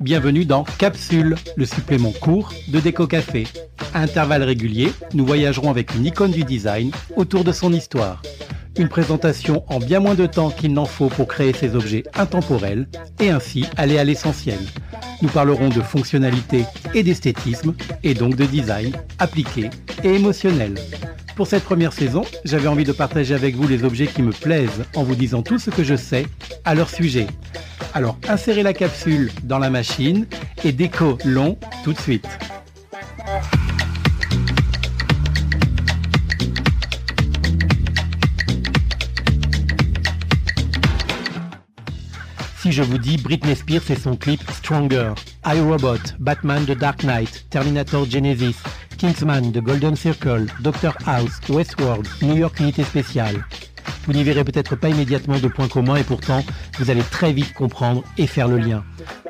Bienvenue dans Capsule, le supplément court de Déco Café. À intervalles réguliers, nous voyagerons avec une icône du design autour de son histoire. Une présentation en bien moins de temps qu'il n'en faut pour créer ces objets intemporels et ainsi aller à l'essentiel. Nous parlerons de fonctionnalité et d'esthétisme et donc de design appliqué et émotionnel. Pour cette première saison, j'avais envie de partager avec vous les objets qui me plaisent en vous disant tout ce que je sais à leur sujet. Alors insérez la capsule dans la machine et déco long tout de suite. Je vous dis Britney Spears et son clip Stronger, iRobot, Batman The Dark Knight, Terminator Genesis, Kingsman The Golden Circle, Doctor House, Westworld, New York Unité Spéciale, vous n'y verrez peut-être pas immédiatement de points communs et pourtant, vous allez très vite comprendre et faire le lien.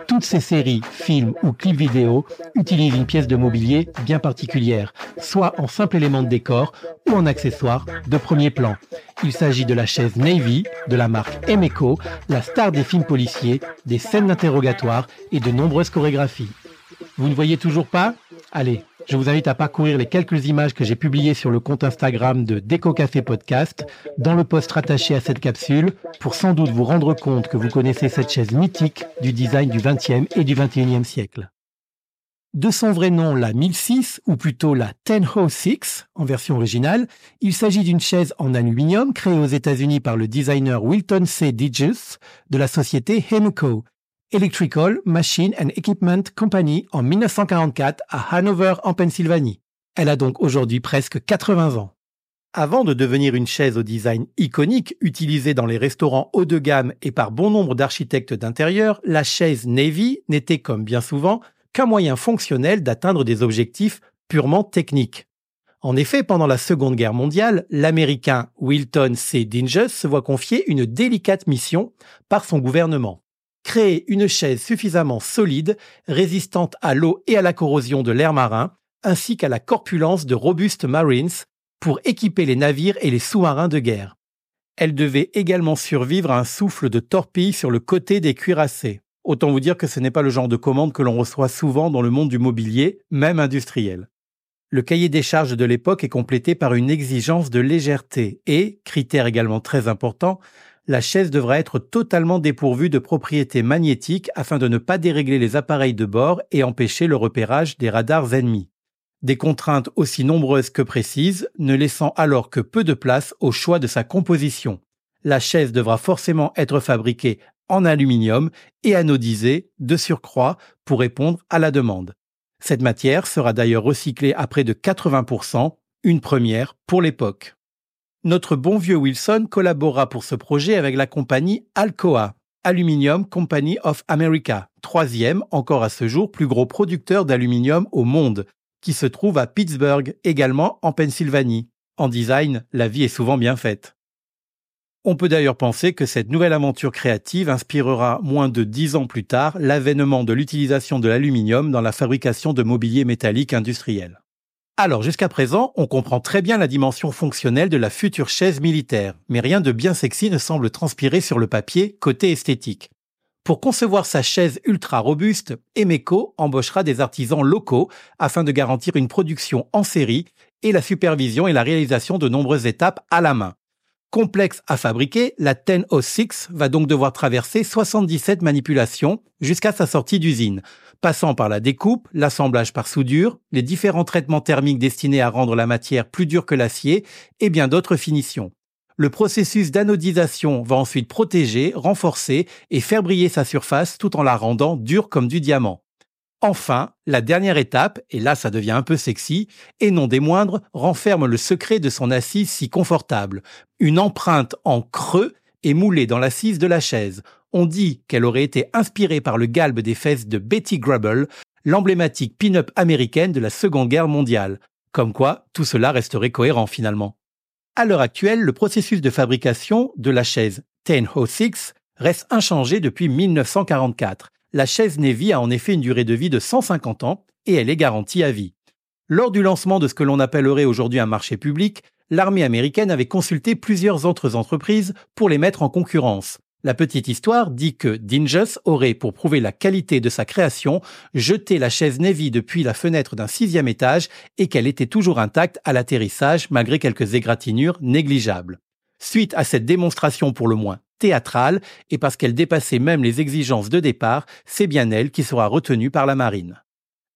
Toutes ces séries, films ou clips vidéo utilisent une pièce de mobilier bien particulière, soit en simple élément de décor ou en accessoire de premier plan. Il s'agit de la chaise Navy, de la marque Emeco, la star des films policiers, des scènes d'interrogatoire et de nombreuses chorégraphies. Vous ne voyez toujours pas? Allez, je vous invite à parcourir les quelques images que j'ai publiées sur le compte Instagram de Déco Café Podcast dans le post rattaché à cette capsule pour sans doute vous rendre compte que vous connaissez cette chaise mythique du design du XXe et du XXIe siècle. De son vrai nom, la 1006, ou plutôt la 106 en version originale, il s'agit d'une chaise en aluminium créée aux États-Unis par le designer Wilton C. Digges de la société Hemco, Electrical Machine and Equipment Company en 1944 à Hanover en Pennsylvanie. Elle a donc aujourd'hui presque 80 ans. Avant de devenir une chaise au design iconique utilisée dans les restaurants haut de gamme et par bon nombre d'architectes d'intérieur, la chaise Navy n'était comme bien souvent qu'un moyen fonctionnel d'atteindre des objectifs purement techniques. En effet, pendant la Seconde Guerre mondiale, l'Américain Wilton C. Dinges se voit confier une délicate mission par son gouvernement créer une chaise suffisamment solide, résistante à l'eau et à la corrosion de l'air marin, ainsi qu'à la corpulence de robustes Marines pour équiper les navires et les sous-marins de guerre. Elle devait également survivre à un souffle de torpille sur le côté des cuirassés. Autant vous dire que ce n'est pas le genre de commande que l'on reçoit souvent dans le monde du mobilier, même industriel. Le cahier des charges de l'époque est complété par une exigence de légèreté et, critère également très important, la chaise devra être totalement dépourvue de propriétés magnétiques afin de ne pas dérégler les appareils de bord et empêcher le repérage des radars ennemis. Des contraintes aussi nombreuses que précises, ne laissant alors que peu de place au choix de sa composition. La chaise devra forcément être fabriquée en aluminium et anodisée de surcroît pour répondre à la demande. Cette matière sera d'ailleurs recyclée à près de 80%, une première pour l'époque. Notre bon vieux Wilson collabora pour ce projet avec la compagnie Alcoa, Aluminium Company of America, troisième encore à ce jour plus gros producteur d'aluminium au monde, qui se trouve à Pittsburgh, également en Pennsylvanie. En design, la vie est souvent bien faite. On peut d'ailleurs penser que cette nouvelle aventure créative inspirera moins de dix ans plus tard l'avènement de l'utilisation de l'aluminium dans la fabrication de mobilier métallique industriel. Alors jusqu'à présent, on comprend très bien la dimension fonctionnelle de la future chaise militaire, mais rien de bien sexy ne semble transpirer sur le papier côté esthétique. Pour concevoir sa chaise ultra robuste, Emeco embauchera des artisans locaux afin de garantir une production en série et la supervision et la réalisation de nombreuses étapes à la main. Complexe à fabriquer, la 1006 va donc devoir traverser 77 manipulations jusqu'à sa sortie d'usine, passant par la découpe, l'assemblage par soudure, les différents traitements thermiques destinés à rendre la matière plus dure que l'acier et bien d'autres finitions. Le processus d'anodisation va ensuite protéger, renforcer et faire briller sa surface tout en la rendant dure comme du diamant. Enfin, la dernière étape, et là ça devient un peu sexy, et non des moindres, renferme le secret de son assise si confortable. Une empreinte en creux est moulée dans l'assise de la chaise. On dit qu'elle aurait été inspirée par le galbe des fesses de Betty Grable, l'emblématique pin-up américaine de la Seconde Guerre mondiale. Comme quoi, tout cela resterait cohérent finalement. À l'heure actuelle, le processus de fabrication de la chaise 1006 reste inchangé depuis 1944 la chaise Navy a en effet une durée de vie de 150 ans et elle est garantie à vie. Lors du lancement de ce que l'on appellerait aujourd'hui un marché public, l'armée américaine avait consulté plusieurs autres entreprises pour les mettre en concurrence. La petite histoire dit que Dingus aurait, pour prouver la qualité de sa création, jeté la chaise Navy depuis la fenêtre d'un sixième étage et qu'elle était toujours intacte à l'atterrissage malgré quelques égratignures négligeables. Suite à cette démonstration pour le moins théâtrale et parce qu'elle dépassait même les exigences de départ, c'est bien elle qui sera retenue par la marine.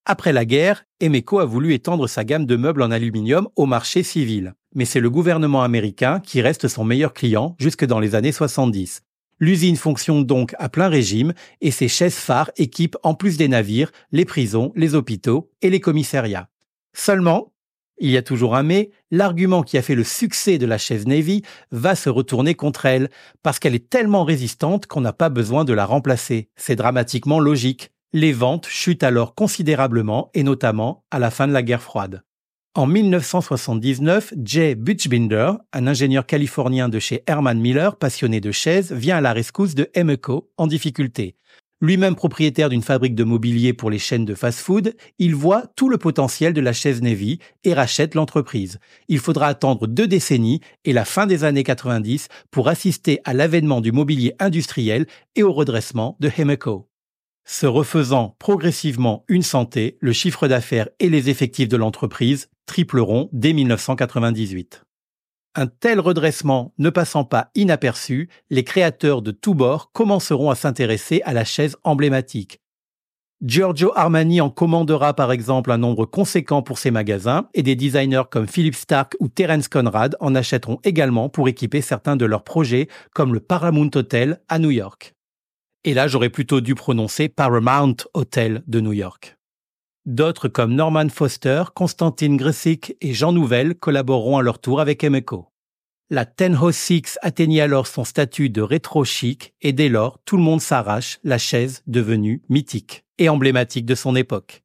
Après la guerre, Emeco a voulu étendre sa gamme de meubles en aluminium au marché civil. Mais c'est le gouvernement américain qui reste son meilleur client jusque dans les années 70. L'usine fonctionne donc à plein régime et ses chaises phares équipent en plus des navires, les prisons, les hôpitaux et les commissariats. Seulement, il y a toujours un mais, l'argument qui a fait le succès de la chaise Navy va se retourner contre elle, parce qu'elle est tellement résistante qu'on n'a pas besoin de la remplacer. C'est dramatiquement logique. Les ventes chutent alors considérablement, et notamment à la fin de la guerre froide. En 1979, Jay Butchbinder, un ingénieur californien de chez Herman Miller, passionné de chaises, vient à la rescousse de Emeco, en difficulté. Lui-même propriétaire d'une fabrique de mobilier pour les chaînes de fast-food, il voit tout le potentiel de la chaise Navy et rachète l'entreprise. Il faudra attendre deux décennies et la fin des années 90 pour assister à l'avènement du mobilier industriel et au redressement de Emeco. Se refaisant progressivement une santé, le chiffre d'affaires et les effectifs de l'entreprise tripleront dès 1998. Un tel redressement ne passant pas inaperçu, les créateurs de tous bords commenceront à s'intéresser à la chaise emblématique. Giorgio Armani en commandera par exemple un nombre conséquent pour ses magasins et des designers comme Philip Stark ou Terence Conrad en achèteront également pour équiper certains de leurs projets comme le Paramount Hotel à New York. Et là, j'aurais plutôt dû prononcer Paramount Hotel de New York. D'autres comme Norman Foster, Constantine Gressick et Jean Nouvel collaboreront à leur tour avec Emeco. La Tenho Six atteignit alors son statut de rétro chic et dès lors, tout le monde s'arrache la chaise devenue mythique et emblématique de son époque.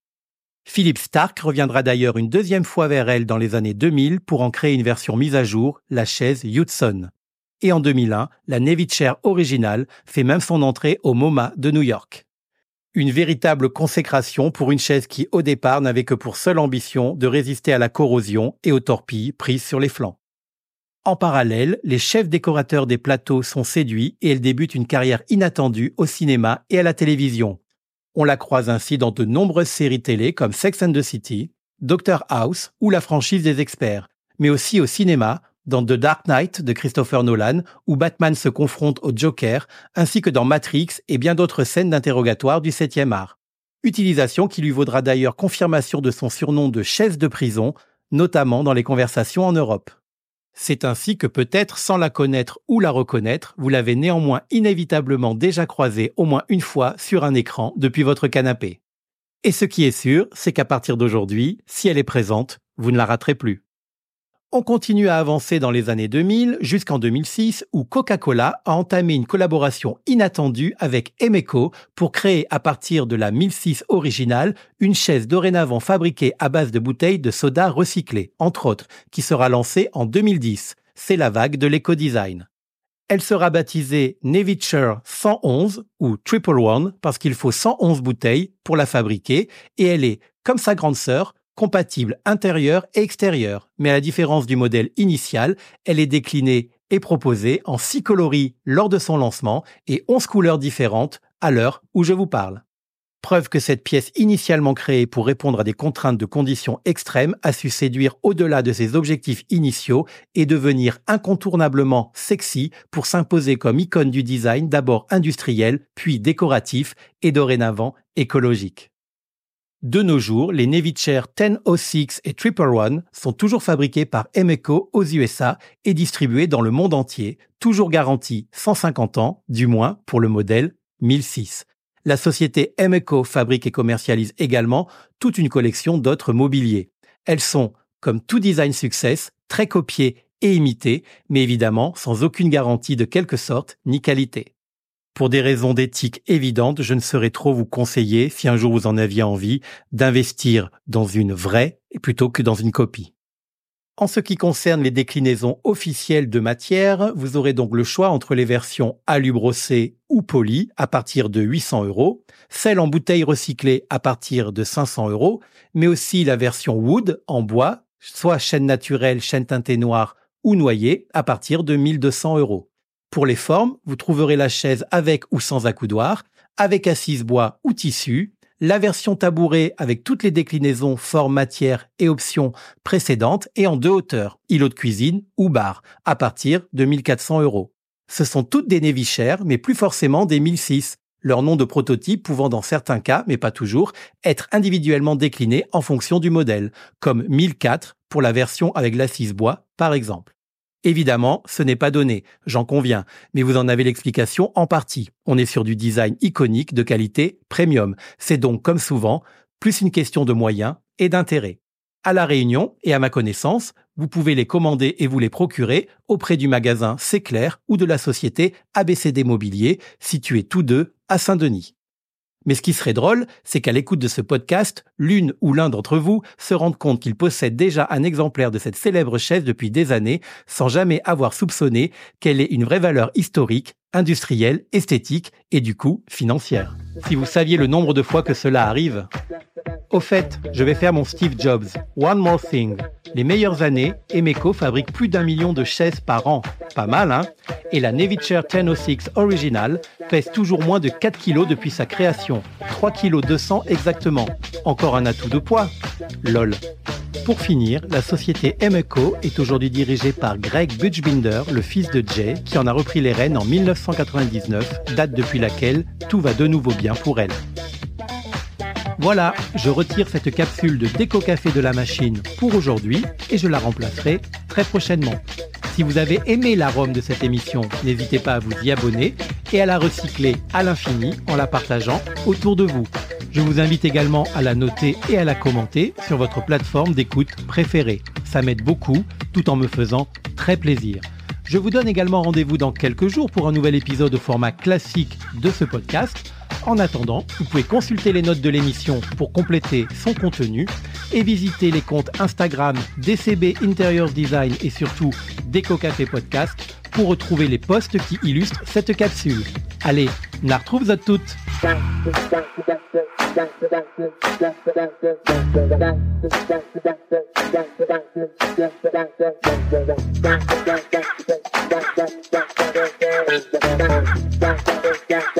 Philip Stark reviendra d'ailleurs une deuxième fois vers elle dans les années 2000 pour en créer une version mise à jour, la chaise Hudson et en 2001, la Navy originale fait même son entrée au MoMA de New York. Une véritable consécration pour une chaise qui, au départ, n'avait que pour seule ambition de résister à la corrosion et aux torpilles prises sur les flancs. En parallèle, les chefs décorateurs des plateaux sont séduits et elle débute une carrière inattendue au cinéma et à la télévision. On la croise ainsi dans de nombreuses séries télé comme Sex and the City, Doctor House ou la franchise des experts, mais aussi au cinéma dans The Dark Knight de Christopher Nolan, où Batman se confronte au Joker, ainsi que dans Matrix et bien d'autres scènes d'interrogatoire du 7e art. Utilisation qui lui vaudra d'ailleurs confirmation de son surnom de chaise de prison, notamment dans les conversations en Europe. C'est ainsi que peut-être sans la connaître ou la reconnaître, vous l'avez néanmoins inévitablement déjà croisée au moins une fois sur un écran depuis votre canapé. Et ce qui est sûr, c'est qu'à partir d'aujourd'hui, si elle est présente, vous ne la raterez plus. On continue à avancer dans les années 2000 jusqu'en 2006 où Coca-Cola a entamé une collaboration inattendue avec Emeco pour créer à partir de la 1006 originale une chaise dorénavant fabriquée à base de bouteilles de soda recyclées, entre autres, qui sera lancée en 2010. C'est la vague de l'éco-design. Elle sera baptisée Nevitcher 111 ou Triple One parce qu'il faut 111 bouteilles pour la fabriquer et elle est, comme sa grande sœur, compatible intérieur et extérieur, mais à la différence du modèle initial, elle est déclinée et proposée en 6 coloris lors de son lancement et 11 couleurs différentes à l'heure où je vous parle. Preuve que cette pièce initialement créée pour répondre à des contraintes de conditions extrêmes a su séduire au-delà de ses objectifs initiaux et devenir incontournablement sexy pour s'imposer comme icône du design d'abord industriel, puis décoratif et dorénavant écologique. De nos jours, les Navy Chair 1006 et Triple One sont toujours fabriqués par Emeco aux USA et distribués dans le monde entier, toujours garantis 150 ans, du moins pour le modèle 1006. La société Emeco fabrique et commercialise également toute une collection d'autres mobiliers. Elles sont, comme tout design success, très copiées et imitées, mais évidemment sans aucune garantie de quelque sorte ni qualité. Pour des raisons d'éthique évidentes, je ne saurais trop vous conseiller, si un jour vous en aviez envie, d'investir dans une vraie plutôt que dans une copie. En ce qui concerne les déclinaisons officielles de matière, vous aurez donc le choix entre les versions alu brossé ou poly à partir de 800 euros, celle en bouteille recyclée à partir de 500 euros, mais aussi la version wood en bois, soit chaîne naturelle, chaîne teintée noire ou noyer à partir de 1200 euros. Pour les formes, vous trouverez la chaise avec ou sans accoudoir, avec assise bois ou tissu, la version tabouret avec toutes les déclinaisons forme, matière et options précédentes et en deux hauteurs, îlot de cuisine ou bar, à partir de 1400 euros. Ce sont toutes des Navy chères, mais plus forcément des 1006, leur nom de prototype pouvant dans certains cas, mais pas toujours, être individuellement décliné en fonction du modèle, comme 1004 pour la version avec l'assise bois, par exemple. Évidemment, ce n'est pas donné, j'en conviens, mais vous en avez l'explication en partie. On est sur du design iconique de qualité premium. C'est donc, comme souvent, plus une question de moyens et d'intérêt. À La Réunion, et à ma connaissance, vous pouvez les commander et vous les procurer auprès du magasin C'est clair ou de la société ABCD Mobilier, situés tous deux à Saint-Denis. Mais ce qui serait drôle, c'est qu'à l'écoute de ce podcast, l'une ou l'un d'entre vous se rende compte qu'il possède déjà un exemplaire de cette célèbre chaise depuis des années, sans jamais avoir soupçonné qu'elle ait une vraie valeur historique, industrielle, esthétique et du coup financière. Si vous saviez le nombre de fois que cela arrive, au fait, je vais faire mon Steve Jobs. One more thing. Les meilleures années, Emeco fabrique plus d'un million de chaises par an. Pas mal, hein? Et la Nevichair 1006 Original pèse toujours moins de 4 kg depuis sa création. 3 kg 200 exactement. Encore un atout de poids LOL. Pour finir, la société Emeco est aujourd'hui dirigée par Greg Butchbinder, le fils de Jay, qui en a repris les rênes en 1999, date depuis laquelle tout va de nouveau bien pour elle. Voilà, je retire cette capsule de déco café de la machine pour aujourd'hui et je la remplacerai très prochainement. Si vous avez aimé l'arôme de cette émission, n'hésitez pas à vous y abonner et à la recycler à l'infini en la partageant autour de vous. Je vous invite également à la noter et à la commenter sur votre plateforme d'écoute préférée. Ça m'aide beaucoup tout en me faisant très plaisir. Je vous donne également rendez-vous dans quelques jours pour un nouvel épisode au format classique de ce podcast. En attendant, vous pouvez consulter les notes de l'émission pour compléter son contenu et visiter les comptes Instagram DCB Interiors Design et surtout Déco Café Podcast pour retrouver les posts qui illustrent cette capsule. Allez, la retrouve à toutes